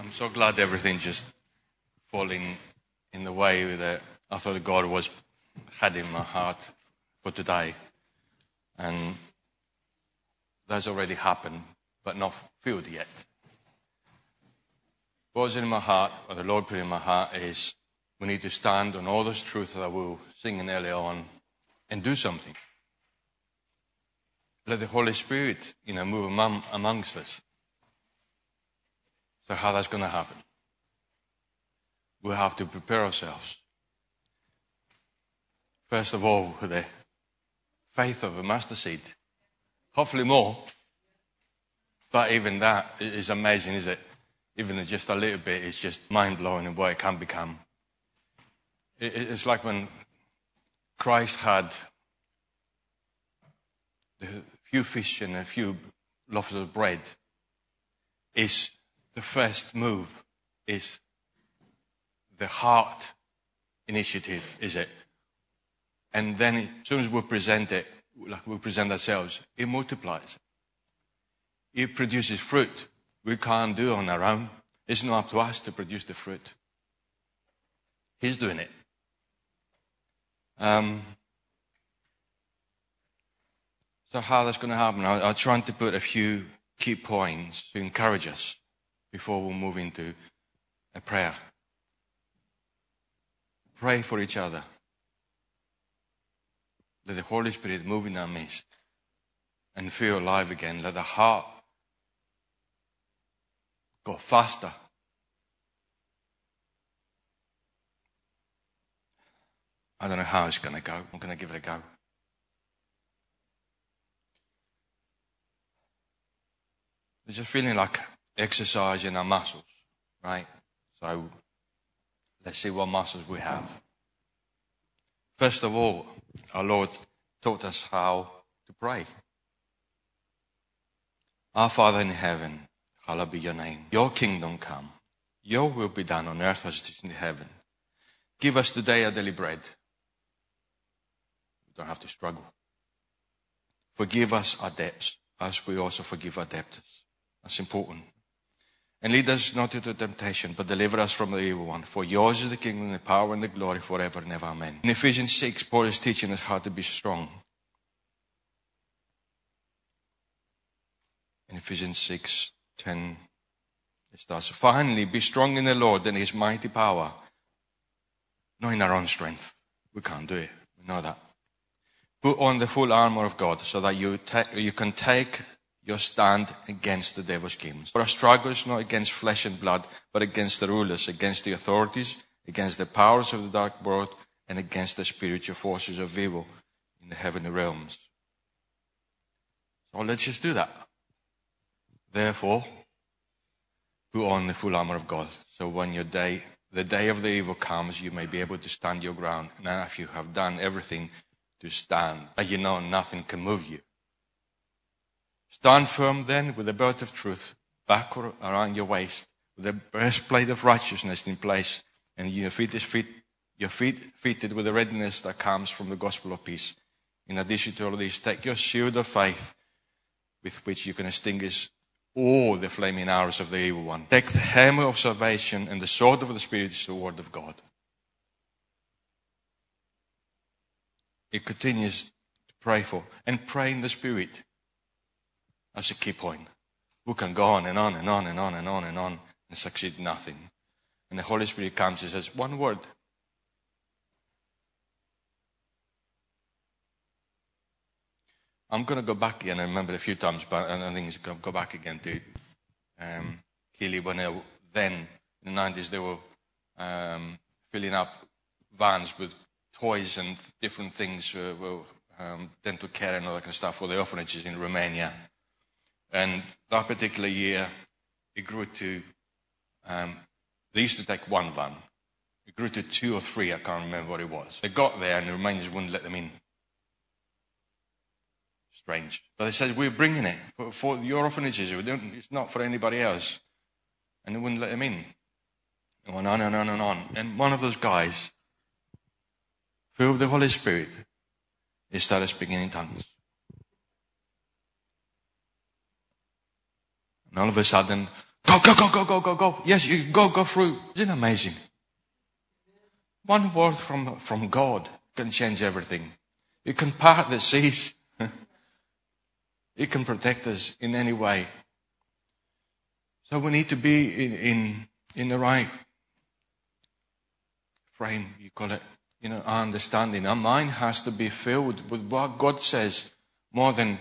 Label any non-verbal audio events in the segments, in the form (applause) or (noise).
I'm so glad everything just falling in the way that I thought God was had in my heart for today. And that's already happened, but not filled yet. What's in my heart, what the Lord put in my heart is we need to stand on all those truths that we were singing earlier on and do something. Let the Holy Spirit, you know, move among, amongst us. So how that's going to happen? We have to prepare ourselves. First of all, with the faith of a mustard seed. Hopefully more. But even that is amazing, is it? Even just a little bit is just mind blowing in what it can become. It's like when Christ had a few fish and a few loaves of bread. Is the first move is the heart initiative, is it? And then as soon as we present it, like we present ourselves, it multiplies. It produces fruit. We can't do on our own. It's not up to us to produce the fruit. He's doing it. Um, so how that's going to happen? I, I'm trying to put a few key points to encourage us before we move into a prayer. Pray for each other. Let the Holy Spirit move in our midst and feel alive again. Let the heart go faster. I don't know how it's going to go. I'm going to give it a go. It's just feeling like exercising our muscles, right? So let's see what muscles we have. First of all, our Lord taught us how to pray. Our Father in heaven, hallowed be your name. Your kingdom come. Your will be done on earth as it is in heaven. Give us today our daily bread. We don't have to struggle. Forgive us our debts as we also forgive our debtors. That's important. And lead us not into temptation, but deliver us from the evil one. For yours is the kingdom, the power, and the glory forever and ever. Amen. In Ephesians 6, Paul is teaching us how to be strong. In Ephesians 6, 10, it starts, Finally, be strong in the Lord and his mighty power. Not in our own strength. We can't do it. We know that. Put on the full armor of God so that you, ta- you can take your stand against the devil's schemes. For our struggle is not against flesh and blood, but against the rulers, against the authorities, against the powers of the dark world, and against the spiritual forces of evil in the heavenly realms. So let's just do that. Therefore, put on the full armor of God. So when your day, the day of the evil comes, you may be able to stand your ground. Now, if you have done everything to stand, and you know nothing can move you. Stand firm then with the belt of truth back around your waist, with the breastplate of righteousness in place, and your feet is fit, your feet fitted with the readiness that comes from the gospel of peace. In addition to all this, take your shield of faith with which you can extinguish all the flaming arrows of the evil one. Take the hammer of salvation and the sword of the Spirit is the word of God. It continues to pray for and pray in the Spirit. That's a key point. We can go on and on and on and on and on and on and succeed nothing. And the Holy Spirit comes and says, one word. I'm going to go back again. I remember a few times, but I think it's going to go back again to um, Keeley when they, then in the 90s they were um, filling up vans with toys and different things, uh, well, um, dental care and all that kind of stuff for the orphanages in Romania. And that particular year, it grew to, um, they used to take one van. It grew to two or three, I can't remember what it was. They got there and the Romanians wouldn't let them in. Strange. But they said, we're bringing it for, for your orphanages. It's not for anybody else. And they wouldn't let them in. They went on and on and on. And one of those guys, filled with the Holy Spirit, he started speaking in tongues. And all of a sudden, Go, go, go, go, go, go, go. Yes, you go, go through. Isn't it amazing? One word from, from God can change everything. It can part the seas. (laughs) it can protect us in any way. So we need to be in, in, in the right frame, you call it, you know, our understanding. Our mind has to be filled with what God says more than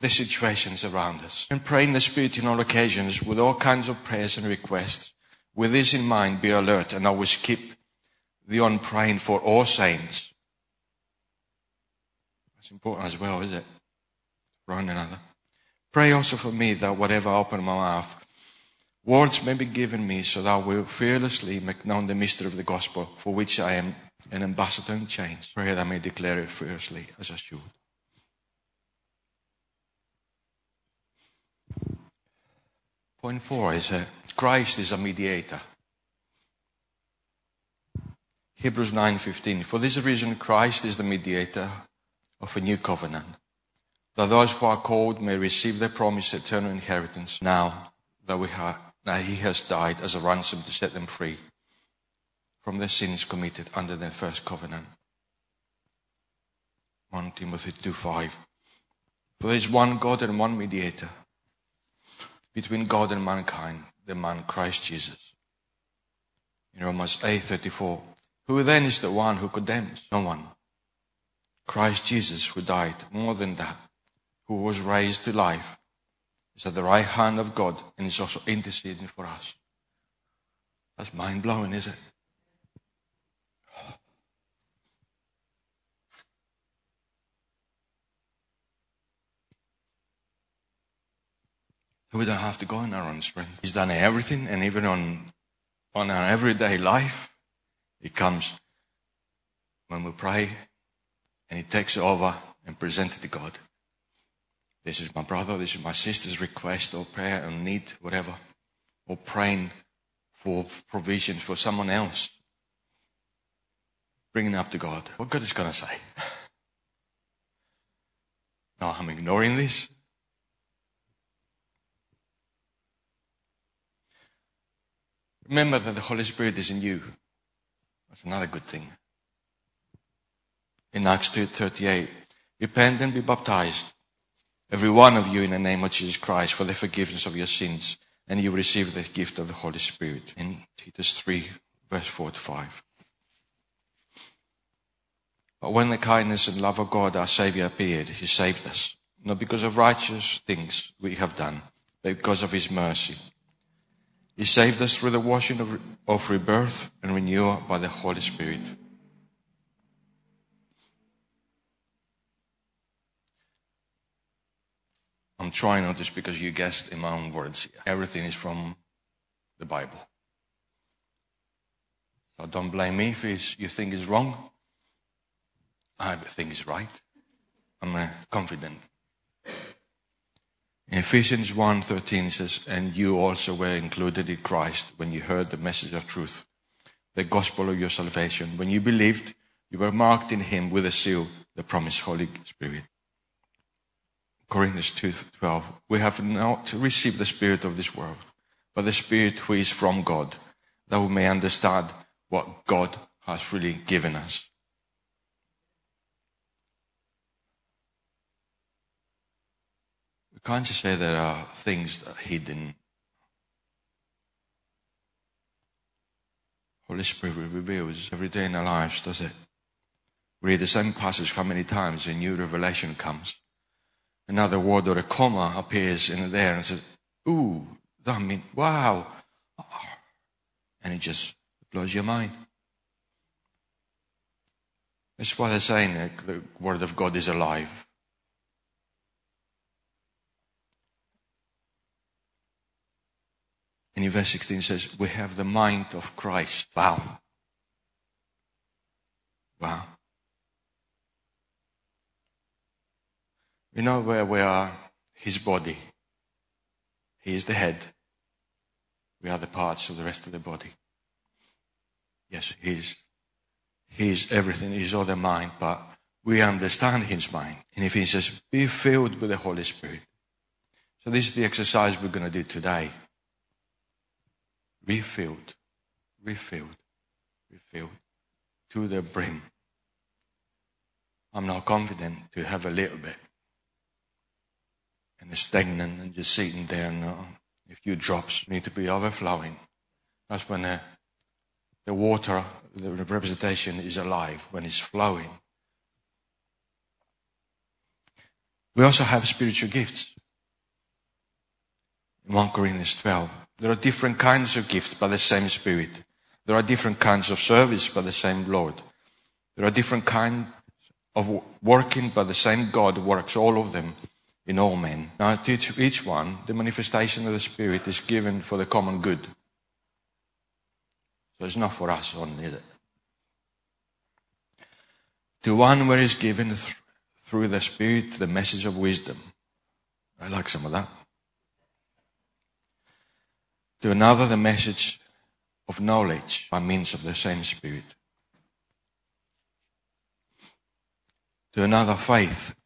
the situations around us. And pray in the Spirit in all occasions with all kinds of prayers and requests. With this in mind, be alert and always keep the on praying for all saints. That's important as well, is it? One another. Pray also for me that whatever I open my mouth, words may be given me so that I will fearlessly make known the mystery of the gospel for which I am an ambassador in chains. Pray that I may declare it fiercely as I should. Point four is uh, Christ is a mediator. Hebrews 9:15 For this reason Christ is the mediator of a new covenant that those who are called may receive the promised eternal inheritance now that we have that he has died as a ransom to set them free from the sins committed under the first covenant. 1 Timothy 2:5 For there is one God and one mediator between God and mankind, the man Christ Jesus. In Romans 8:34, who then is the one who condemns? No one. Christ Jesus, who died, more than that, who was raised to life, is at the right hand of God and is also interceding for us. That's mind blowing, isn't it? We don't have to go in our own strength. He's done everything, and even on, on our everyday life, it comes when we pray and He takes over and presents it to God. This is my brother, this is my sister's request or prayer or need, whatever. Or praying for provisions for someone else. Bringing up to God. What God is going to say? (laughs) no, I'm ignoring this. Remember that the Holy Spirit is in you. That's another good thing. In Acts 2.38, repent and be baptized, every one of you in the name of Jesus Christ for the forgiveness of your sins, and you receive the gift of the Holy Spirit. In Titus 3, verse 4 to 5. But when the kindness and love of God, our Savior, appeared, He saved us, not because of righteous things we have done, but because of His mercy he saved us through the washing of, of rebirth and renewal by the Holy Spirit. I'm trying not just because you guessed in my own words. Everything is from the Bible. So don't blame me if you think it's wrong. I think it's right. I'm uh, confident. Ephesians 1.13 it says, And you also were included in Christ when you heard the message of truth, the gospel of your salvation. When you believed, you were marked in him with a seal, the promised Holy Spirit. Corinthians 2.12 We have not received the spirit of this world, but the spirit who is from God, that we may understand what God has freely given us. Can't you say there are things that are hidden? Holy Spirit reveals every day in our lives, does it? Read the same passage how many times a new revelation comes. Another word or a comma appears in there and says, ooh, that means, wow. And it just blows your mind. That's why they're saying the Word of God is alive. And in verse 16 says, we have the mind of Christ. Wow. Wow. We know where we are, his body. He is the head. We are the parts of the rest of the body. Yes, he's, he's everything. He's all the mind, but we understand his mind. And if he says, be filled with the Holy Spirit. So this is the exercise we're going to do today. Refilled, refilled, refilled to the brim. I'm not confident to have a little bit and it's stagnant and just sitting there. And a few drops need to be overflowing. That's when uh, the water, the representation is alive, when it's flowing. We also have spiritual gifts. In 1 Corinthians 12. There are different kinds of gifts by the same Spirit. There are different kinds of service by the same Lord. There are different kinds of working by the same God works all of them in all men. Now, to each one, the manifestation of the Spirit is given for the common good. So it's not for us only? To one where is given th- through the Spirit the message of wisdom. I like some of that. To another, the message of knowledge by means of the same Spirit. To another, faith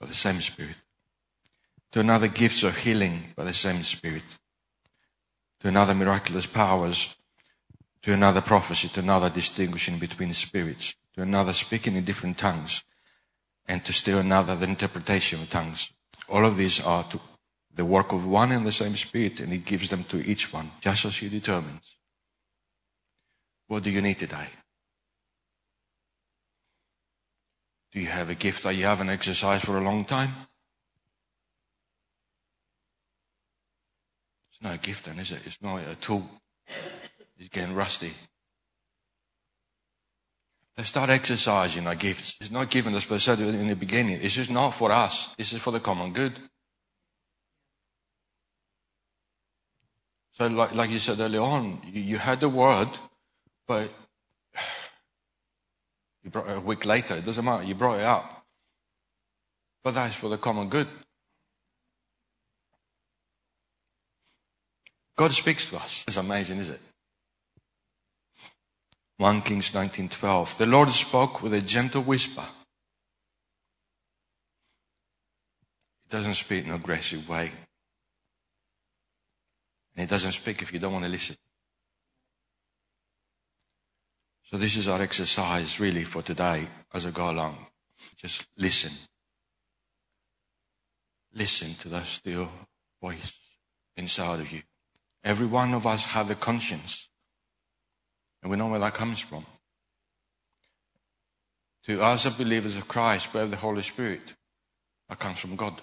by the same Spirit. To another, gifts of healing by the same Spirit. To another, miraculous powers. To another, prophecy. To another, distinguishing between spirits. To another, speaking in different tongues. And to still another, the interpretation of tongues. All of these are to the work of one and the same Spirit, and He gives them to each one, just as He determines. What do you need today? Do you have a gift that you haven't exercised for a long time? It's not a gift then, is it? It's not a tool. It's getting rusty. Let's start exercising our gifts. It's not given us, but I said in the beginning, it's just not for us. This is for the common good. So, like, like you said earlier on, you, you had the word, but (sighs) you brought it a week later. It doesn't matter. You brought it up. But that is for the common good. God speaks to us. It's amazing, is it? 1 Kings 19:12. The Lord spoke with a gentle whisper. He doesn't speak in an aggressive way. He doesn't speak if you don't want to listen. So this is our exercise really for today as I go along. Just listen. Listen to that still voice inside of you. Every one of us have a conscience. And we know where that comes from. To us as believers of Christ, we have the Holy Spirit. That comes from God.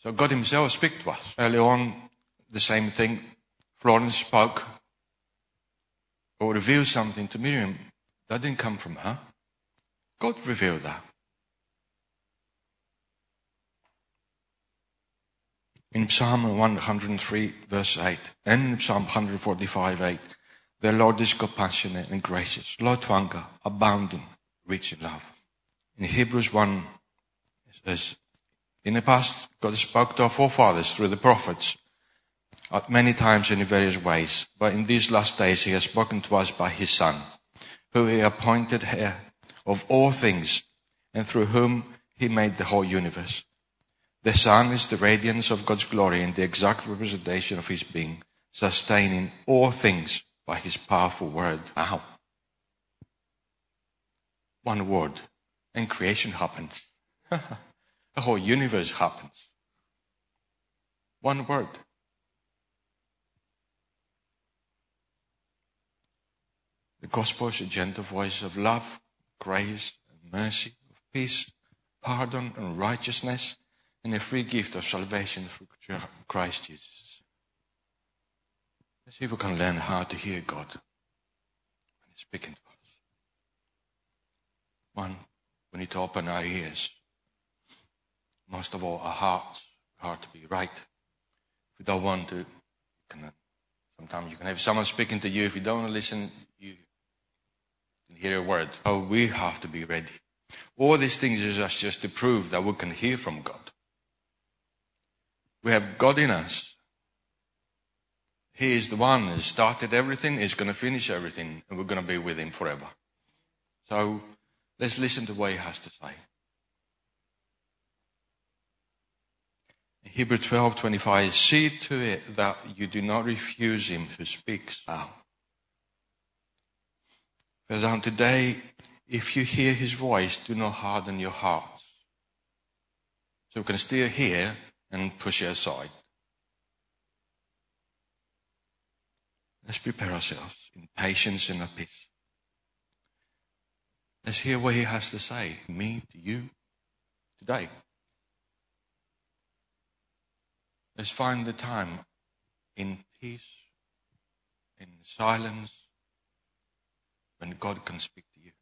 So God Himself speaks to us. Early on, the same thing. Florence spoke or revealed something to Miriam. That didn't come from her. God revealed that. In Psalm 103, verse 8, and in Psalm 145, 8, the Lord is compassionate and gracious, slow to anger, abounding, rich in love. In Hebrews 1, it says, in the past, God spoke to our forefathers through the prophets at many times in various ways, but in these last days he has spoken to us by his Son, who he appointed heir of all things, and through whom he made the whole universe. The Son is the radiance of God's glory and the exact representation of his being, sustaining all things by his powerful word. Wow. One word, and creation happens. (laughs) the whole universe happens. One word. The gospel is a gentle voice of love, grace, and mercy, of peace, pardon, and righteousness and a free gift of salvation through Christ Jesus. Let's see if we can learn how to hear God when He's speaking to us. One, we need to open our ears. Most of all, our hearts, heart to be right. If we don't want to, can, sometimes you can have someone speaking to you. If you don't want to listen, you hear a word. Oh, we have to be ready. All these things is just to prove that we can hear from God. We have God in us. He is the one who started everything, He's going to finish everything, and we're going to be with him forever. So let's listen to what he has to say. Hebrew 12 25, see to it that you do not refuse him who speaks. Wow. On today, if you hear his voice, do not harden your hearts. So we can still hear and push it aside. Let's prepare ourselves in patience and peace. Let's hear what he has to say, me to you, today. Let's find the time in peace, in silence, when God can speak to you.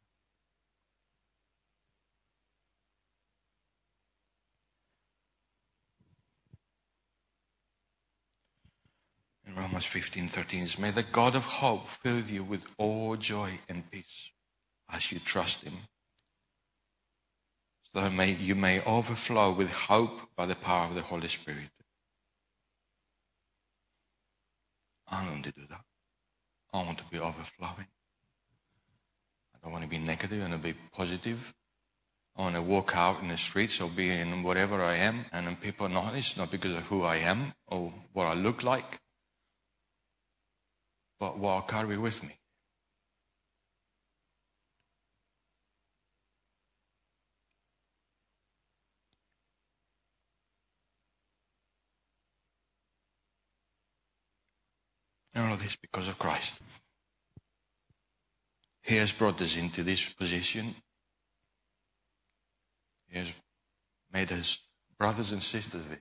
In Romans 15 13 May the God of hope fill you with all joy and peace as you trust Him, so that may, you may overflow with hope by the power of the Holy Spirit. I want to do that. I want to be overflowing. I want to be negative. I want to be positive. I want to walk out in the streets or be in whatever I am, and then people notice not because of who I am or what I look like, but what I carry with me. And all of this because of Christ. He has brought us into this position. He has made us brothers and sisters of His.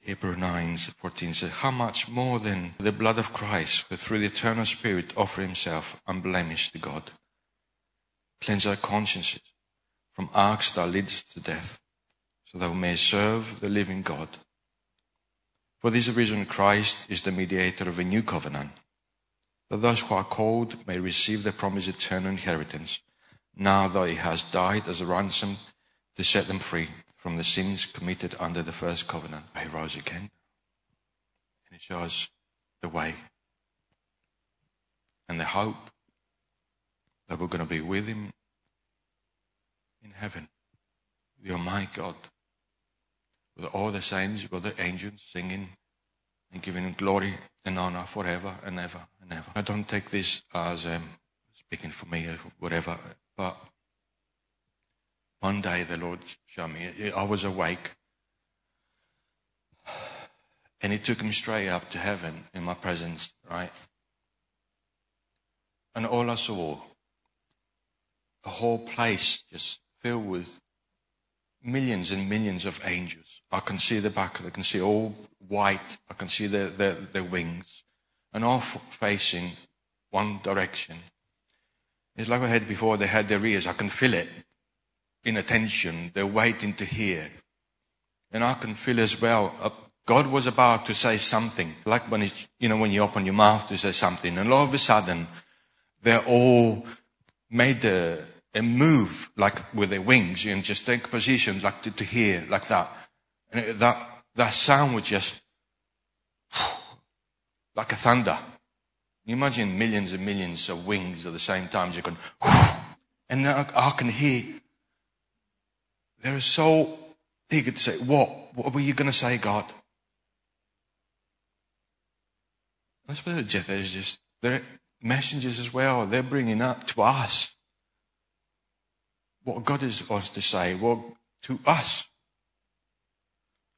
Hebrew 9 14 says, How much more than the blood of Christ, who through the eternal Spirit offer himself unblemished to God? Cleanse our consciences from acts that lead us to death, so that we may serve the living God. For this reason, Christ is the mediator of a new covenant, that those who are called may receive the promised eternal inheritance, now that he has died as a ransom to set them free from the sins committed under the first covenant. He rose again, and he shows the way and the hope that we're going to be with him in heaven, the Almighty God, with all the saints, with the angels singing and giving glory and honor forever and ever and ever. I don't take this as um, speaking for me or whatever, but one day the Lord showed me, I was awake, and He took me straight up to heaven in my presence, right? And all I saw a whole place just filled with millions and millions of angels. I can see the back, I can see all white, I can see their, their, their wings, and all facing one direction. It's like I had before, they had their ears, I can feel it in attention, they're waiting to hear. And I can feel as well, uh, God was about to say something, like when it's, you know, when you open your mouth to say something, and all of a sudden, they're all made the, and move like with their wings and just take position like to, to hear like that. And it, that, that sound was just (sighs) like a thunder. You imagine millions and millions of wings at the same time. You can, (sighs) and I, I can hear. They're so eager to say, what? What were you going to say, God? I suppose Jeff is just, they're messengers as well. They're bringing up to us what God is, wants to say well, to us.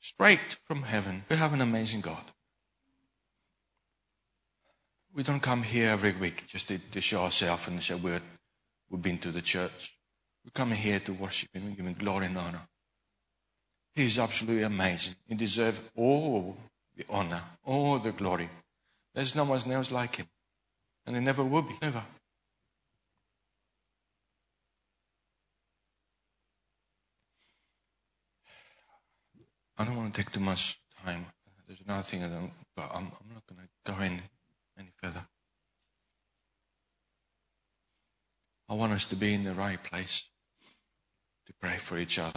Straight from heaven. We have an amazing God. We don't come here every week just to, to show ourselves and say we're, we've been to the church. We come here to worship Him and give Him glory and honor. He is absolutely amazing. He deserves all the honor, all the glory. There's no one else like Him. And there never will be. Never. I don't want to take too much time. There's another thing I don't, but I'm, I'm not going to go in any further. I want us to be in the right place to pray for each other.